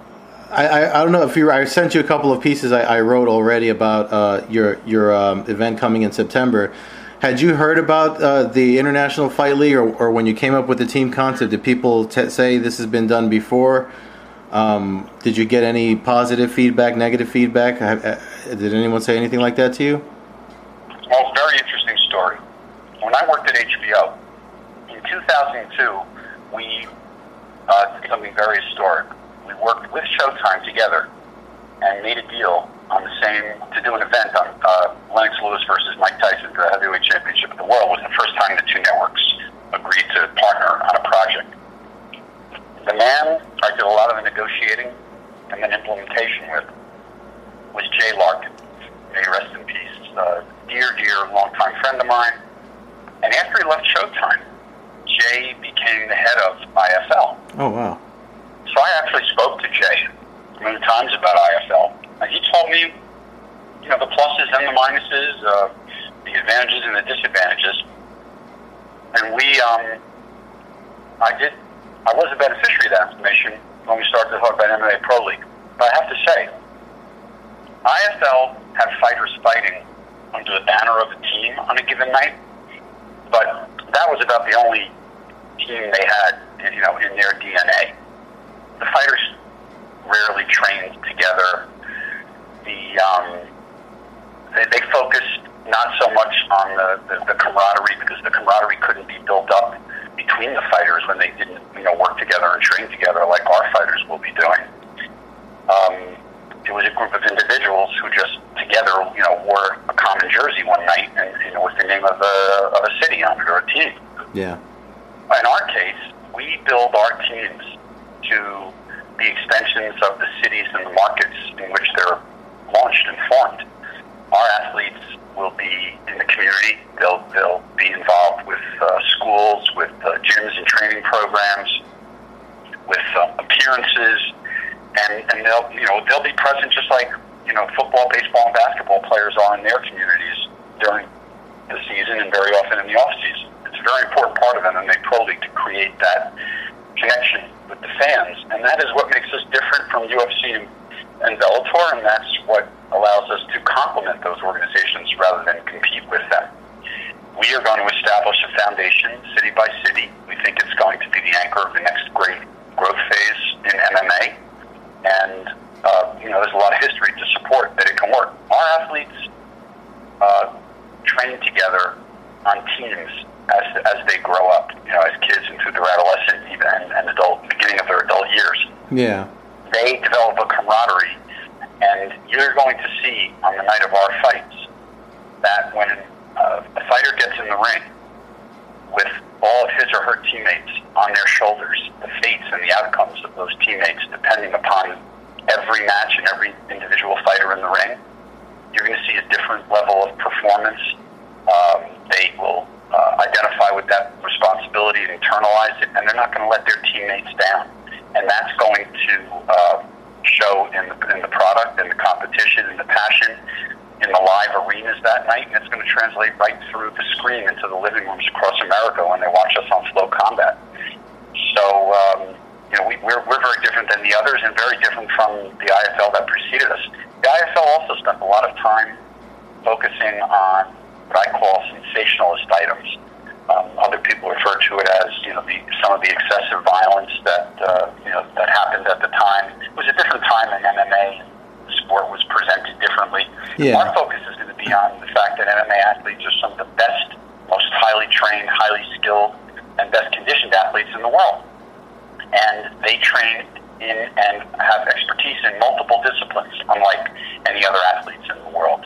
I, I, I, don't know if you I sent you a couple of pieces I, I wrote already about uh, your your um, event coming in September. Had you heard about uh, the International Fight League, or, or, when you came up with the team concept, did people t- say this has been done before? Um, did you get any positive feedback, negative feedback? Did anyone say anything like that to you? Well, very interesting story. When I worked at HBO in 2002, we uh, to something very historic. We worked with Showtime together and made a deal on the same to do an event on uh, Lennox Lewis versus Mike Tyson for the heavyweight championship of the world. Was the first time the two networks agreed to partner on a project. The man I did a lot of the negotiating and then implementation with was Jay Larkin. May he rest in peace. A dear, dear, longtime friend of mine. And after he left Showtime, Jay became the head of IFL. Oh, wow. So I actually spoke to Jay many times about IFL. And he told me, you know, the pluses and the minuses, uh, the advantages and the disadvantages. And we, um, I did, I was a beneficiary of that information when we started to talk about MMA Pro League. But I have to say, IFL had fighters fighting under the banner of a team on a given night, but that was about the only team they had, you know, in their DNA. The fighters rarely trained together. The um, they, they focused not so much on the, the, the camaraderie because the camaraderie couldn't be built up between the fighters when they didn't, you know, work together and train together like our fighters will be doing. Um, it was a group of individuals who just together, you know, wore a common jersey one night and you know with the name of a of a city on it or a team. Yeah in our case, we build our teams to be extensions of the cities and the markets in which they're Our athletes will be in the community. They'll they'll be involved with uh, schools, with uh, gyms and training programs, with uh, appearances, and and they'll you know they'll be present just like you know football, baseball, and basketball players are in their communities during the season and very often in the off season. It's a very important part of MMA Pro League to create that connection with the fans, and that is what makes us different from UFC and, and Bellator, and that's what allows us to complement those organizations rather than compete with them. we are going to establish a foundation city by city. We think it's going to be the anchor of the next great growth phase in MMA. And, uh, you know, there's a lot of history to support that it can work. Our athletes uh, train together on teams as, as they grow up, you know, as kids and through their adolescent even, and, and adult, beginning of their adult years. Yeah. They develop a camaraderie, and you're going to see on the night of our fights that when uh, a fighter gets in the ring with all of his or her teammates on their shoulders, the fates and the outcomes of those teammates depending upon every match and every individual fighter in the ring, you're going to see a different level of performance. Um, they will uh, identify with that responsibility and internalize it, and they're not going to let their teammates down. And that's going to uh, show in the, in the product, in the competition, in the passion, in the live arenas that night, and it's going to translate right through the screen into the living rooms across America when they watch us on FloCombat. So, um, you know, we, we're, we're very different than the others and very different from the IFL that preceded us. The IFL also spent a lot of time focusing on what I call sensationalist items. Um, other people refer to it as, you know, the, some of the excessive violence that, uh, you know, that happened at the time. It was a different time in MMA. The sport was presented differently. Yeah. Our focus is going to be on the fact that MMA athletes are some of the best, most highly trained, highly skilled, and best conditioned athletes in the world. And they train in and have expertise in multiple disciplines, unlike any other athletes in the world.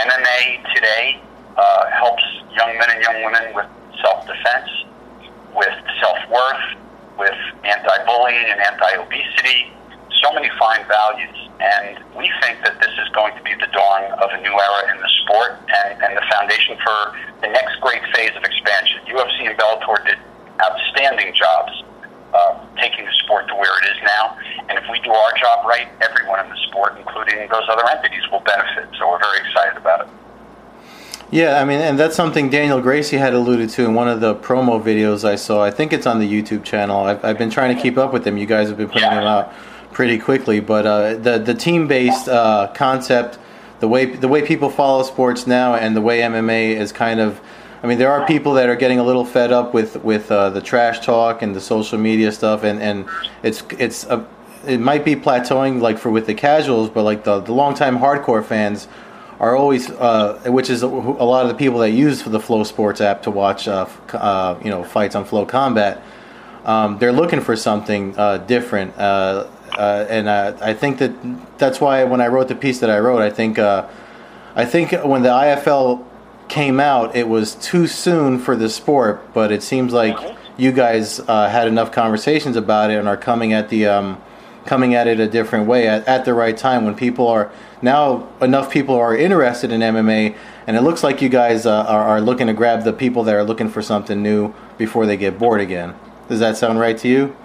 MMA today uh, helps young men and young women with self-defense, with self-worth, with anti-bullying and anti-obesity, so many fine values. And we think that this is going to be the dawn of a new era in the sport and, and the foundation for the next great phase of expansion. UFC and Bellator did outstanding jobs uh, taking the sport to where it is now. And if we do our job right, everyone in the sport, including those other entities, will benefit. So we're very excited about it. Yeah, I mean, and that's something Daniel Gracie had alluded to in one of the promo videos I saw. I think it's on the YouTube channel. I've, I've been trying to keep up with them. You guys have been putting Yeah. them out pretty quickly, but uh, the the team based uh, concept, the way the way people follow sports now, and the way MMA is kind of. I mean, there are people that are getting a little fed up with with uh, the trash talk and the social media stuff, and, and it's it's a, it might be plateauing like for with the casuals, but like the the longtime hardcore fans are always, uh, which is a, lot of the people that use the FloSports app to watch, uh, uh, you know, fights on FloCombat. Um, they're looking for something uh, different, uh, and uh, I think that that's why when I wrote the piece that I wrote, I think, uh, I think when the IFL came out, it was too soon for the sport, but it seems like you guys uh, had enough conversations about it and are coming at the um, coming at it a different way at, at the right time when people are now enough people are interested in MMA and it looks like you guys uh, are, are looking to grab the people that are looking for something new before they get bored again. Does that sound right to you?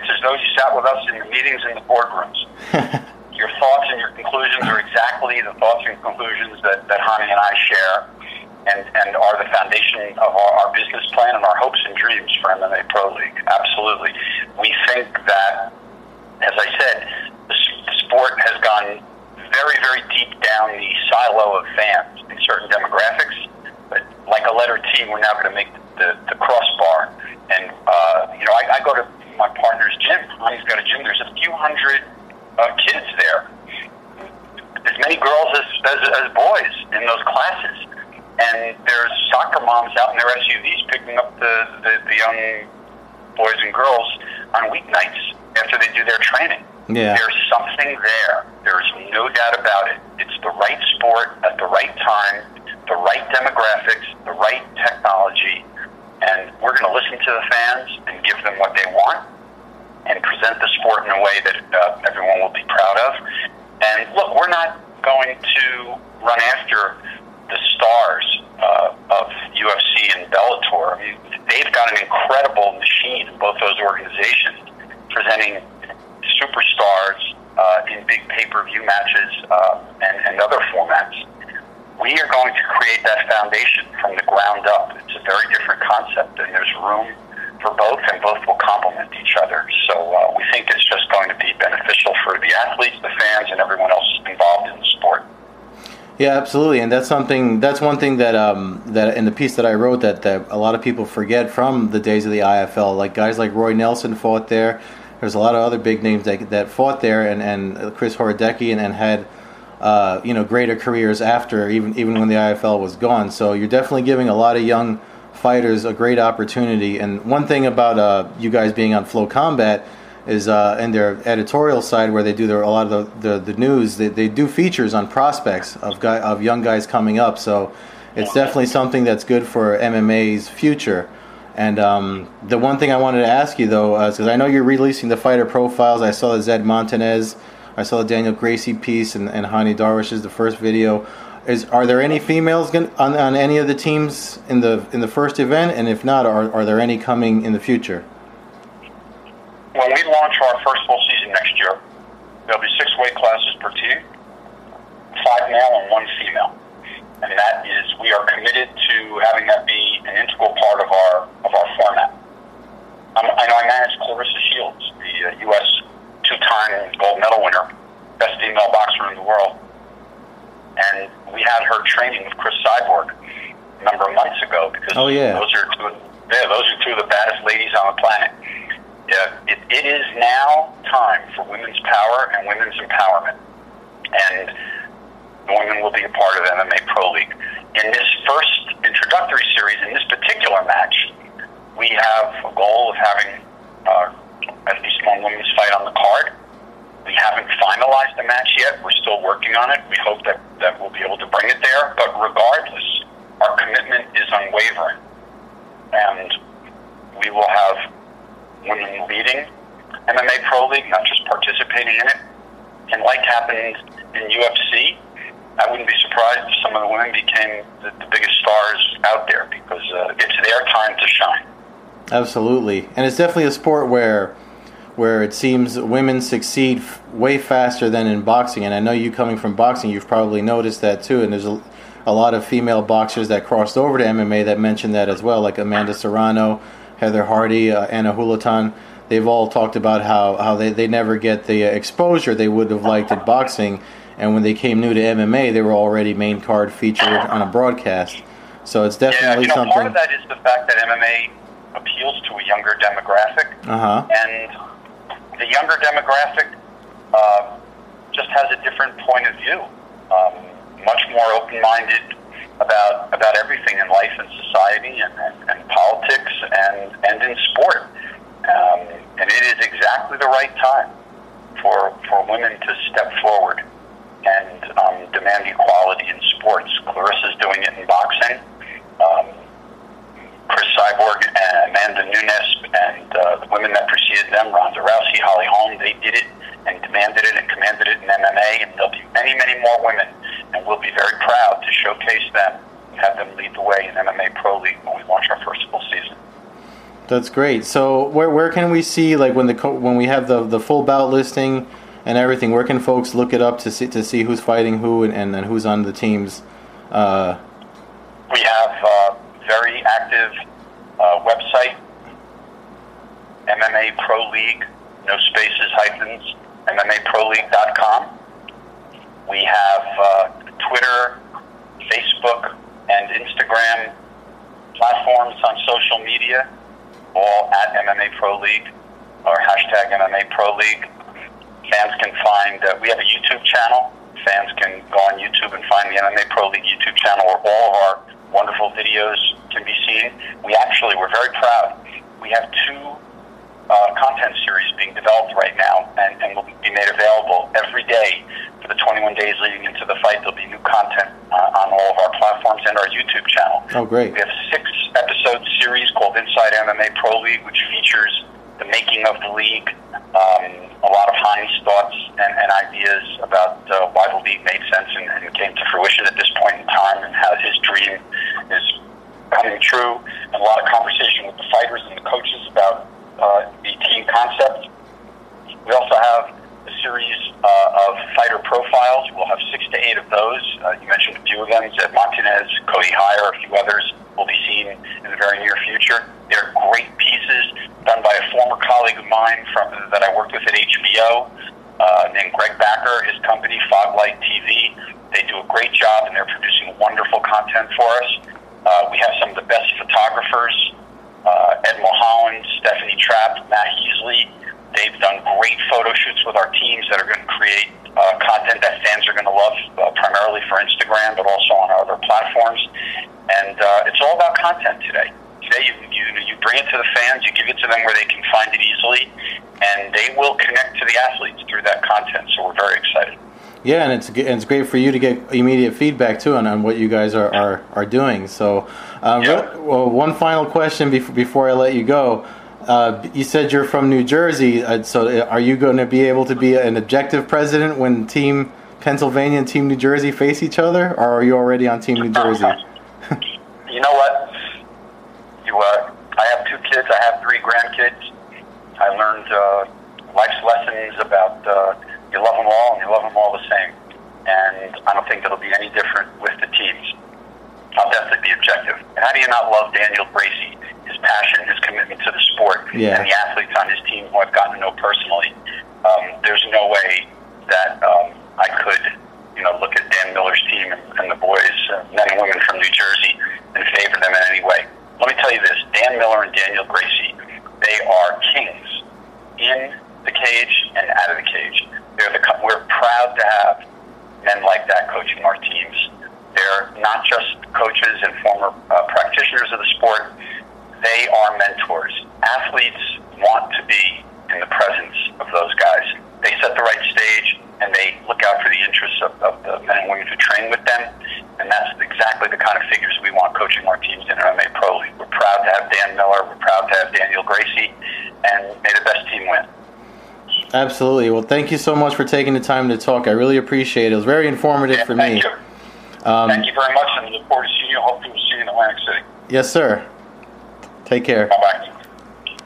It's as though you sat with us in the meetings in the boardrooms. your thoughts and your conclusions are exactly the thoughts and conclusions that, that Hani and I share and, and are the foundation of our, our business plan and our hopes and dreams for MMA Pro League. Absolutely. We think that, as I said, the, the sport has gone very, very deep down the silo of fans in certain demographics. But like a letter T, we're now going to make the, the crossbar. And, uh, you know, I, I go to my partner's gym. Hani's got a gym. There's a few hundred uh, kids there. As many girls as, as, as boys in those classes. And there's soccer moms out in their SUVs picking up the, the, the young boys and girls on weeknights after they do their training. Yeah. There's something there. There's no doubt about it. It's the right sport at the right time, the right demographics, the right technology, and we're going to listen to the fans and give them what they want and present the sport in a way that uh, everyone will be proud of. And look, we're not going to run after the stars uh, of UFC and Bellator. I mean, they've got an incredible machine in both those organizations, presenting superstars uh, in big pay-per-view matches uh, and, and other formats. We are going to create that foundation from the ground up. It's a very different concept, and there's room for both, and both will complement each other. So uh, we think it's just going to be beneficial for the athletes, the fans, and everyone else involved in the sport. Yeah, absolutely, and that's something. That's one thing that um, that in the piece that I wrote that, that a lot of people forget from the days of the IFL. Like guys like Roy Nelson fought there. There's a lot of other big names that, that fought there, and, and Chris Horodecki, and, and had uh, you know greater careers after, even even when the IFL was gone. So you're definitely giving a lot of young fighters a great opportunity. And one thing about uh, you guys being on FloCombat is uh, in their editorial side where they do their, a lot of the, the, the news. They, they do features on prospects of guy of young guys coming up. So it's definitely something that's good for MMA's future. And um, the one thing I wanted to ask you though, because uh, I know you're releasing the fighter profiles. I saw the Zed Montanez, I saw Daniel Gracie piece, and, and Hani Darwish is the first video. Is are there any females on, on any of the teams in the in the first event? And if not, are are there any coming in the future? when we launch our first full season next year, there'll be six weight classes per team, five male and one female. And that is, we are committed to having that be an integral part of our of our format. I'm, I know I manage Claressa Shields, the uh, U.S. two-time gold medal winner, best female boxer in the world, and we had her training with Cris Cyborg a number of months ago because oh, yeah. those are two, yeah, those are two of the baddest ladies on the planet it, it is now time for women's power and women's empowerment. And women will be a part of MMA Pro League. In this first introductory series, in this particular match, we have a goal of having uh, at least one women's fight on the card. We haven't finalized the match yet. We're still working on it. We hope that, that we'll be able to bring it there. But regardless, our commitment is unwavering. And we will have women leading MMA Pro League, not just participating in it. And like happened in UFC, I wouldn't be surprised if some of the women became the, the biggest stars out there because uh, it's their time to shine. Absolutely, and it's definitely a sport where where it seems women succeed f- way faster than in boxing. And I know you coming from boxing, you've probably noticed that too. And there's a, a lot of female boxers that crossed over to MMA that mentioned that as well, like Amanda Serrano, Heather Hardy, uh, Ana Julaton, they've all talked about how, how they, they never get the exposure they would have liked at boxing. And when they came new to MMA, they were already main card featured on a broadcast. So it's definitely yeah, you know, something. Part of that is the fact that MMA appeals to a younger demographic. Uh-huh. And the younger demographic uh, just has a different point of view, um, much more open minded about about everything in life and society and, and, and politics and and in sport. Um, and it is exactly the right time for for women to step forward and um, demand equality in sports. Claressa's doing it in boxing. Um, Cris Cyborg and Amanda Nunes and uh, the women that preceded them, Ronda Rousey, Holly Holm, they did it and demanded it and commanded it in MMA, and there'll be many, many more women and we'll be very proud to showcase them and have them lead the way in MMA Pro League when we launch our first full season. That's great. So where where can we see like when the when we have the the full bout listing and everything? Where can folks look it up to see to see who's fighting who and, and, and who's on the teams? Uh, we have a very active uh, website, MMA Pro League, no spaces hyphens, MMAProLeague.com. We have uh, Twitter, Facebook, and Instagram platforms on social media, all at MMA Pro League or hashtag MMA Pro League. Fans can find, uh, we have a YouTube channel. Fans can go on YouTube and find the MMA Pro League YouTube channel where all of our wonderful videos can be seen. We actually, we're very proud. We have two uh, content series being developed right now and, and will be made available every day for the 21 days leading into the fight. There'll be new content uh, on all of our platforms and our YouTube channel. Oh, great. We have six episode series called Inside MMA Pro League, which features the making of the league, um, a lot of Hani's thoughts and, and ideas about uh, why the league made sense and, and came to fruition at this point in time and how his dream is coming true, and a lot of conversation with the fighters and the coaches about uh, the team concept. We also have a series uh, of fighter profiles. We'll have six to eight of those. Uh, you mentioned a few of them, Zed Montanez, Cody Hire, a few others will be seen in the very near future. They're great pieces done by a former colleague of mine from that I worked with at HBO, uh, named Greg Backer, his company, Foglight TV. They do a great job, and they're producing wonderful content for us. Uh, we have some of the best photographers uh, Ed Mulholland, Stephanie Trapp, Matt Heasley. They've done great photo shoots with our teams that are going to create uh, content that fans are going to love, uh, primarily for Instagram, but also on our other platforms. And uh, it's all about content today. Today, you, you you bring it to the fans, you give it to them where they can find it easily, and they will connect to the athletes through that content. So we're very excited. Yeah, and it's and it's great for you to get immediate feedback too on, on what you guys are, are, are doing. So, um, Yeah. well, one final question before before I let you go. Uh, you said you're from New Jersey, uh, so are you going to be able to be an objective president when Team Pennsylvania and Team New Jersey face each other, or are you already on Team New Jersey? You know what? You, uh, I have two kids. I have three grandkids. I learned uh, life's lessons about uh, you love them all and you love them all the same. And I don't think it'll be any different with the teams. I'll definitely be objective. And how do you not love Daniel Gracie, his passion, his commitment to the sport, Yeah. and the athletes on his team who I've gotten to know personally? Um, there's no way that um, I could, you know, look at Dan Miller's team and, and the boys, uh, men and women from New Jersey, and favor them in any way. Let me tell you this: Dan Miller and Daniel Gracie, they are kings in the cage and out of the cage. They're the, we're proud to have men like that coaching our teams. They're not just coaches and former uh, practitioners of the sport. They are mentors. Athletes want to be in the presence of those guys. They set the right stage and they look out for the interests of, of the men and women who train with them. And that's exactly the kind of figures we want coaching our teams in MMA Pro League. We're proud to have Dan Miller. We're proud to have Daniel Gracie. And may the best team win. Absolutely. Well, thank you so much for taking the time to talk. I really appreciate it. It was very informative Yeah, for thank me. you. Um, Thank you very much, and look forward to seeing you. Hopefully, we'll see you in Atlantic City. yes, sir. Take care. Bye bye.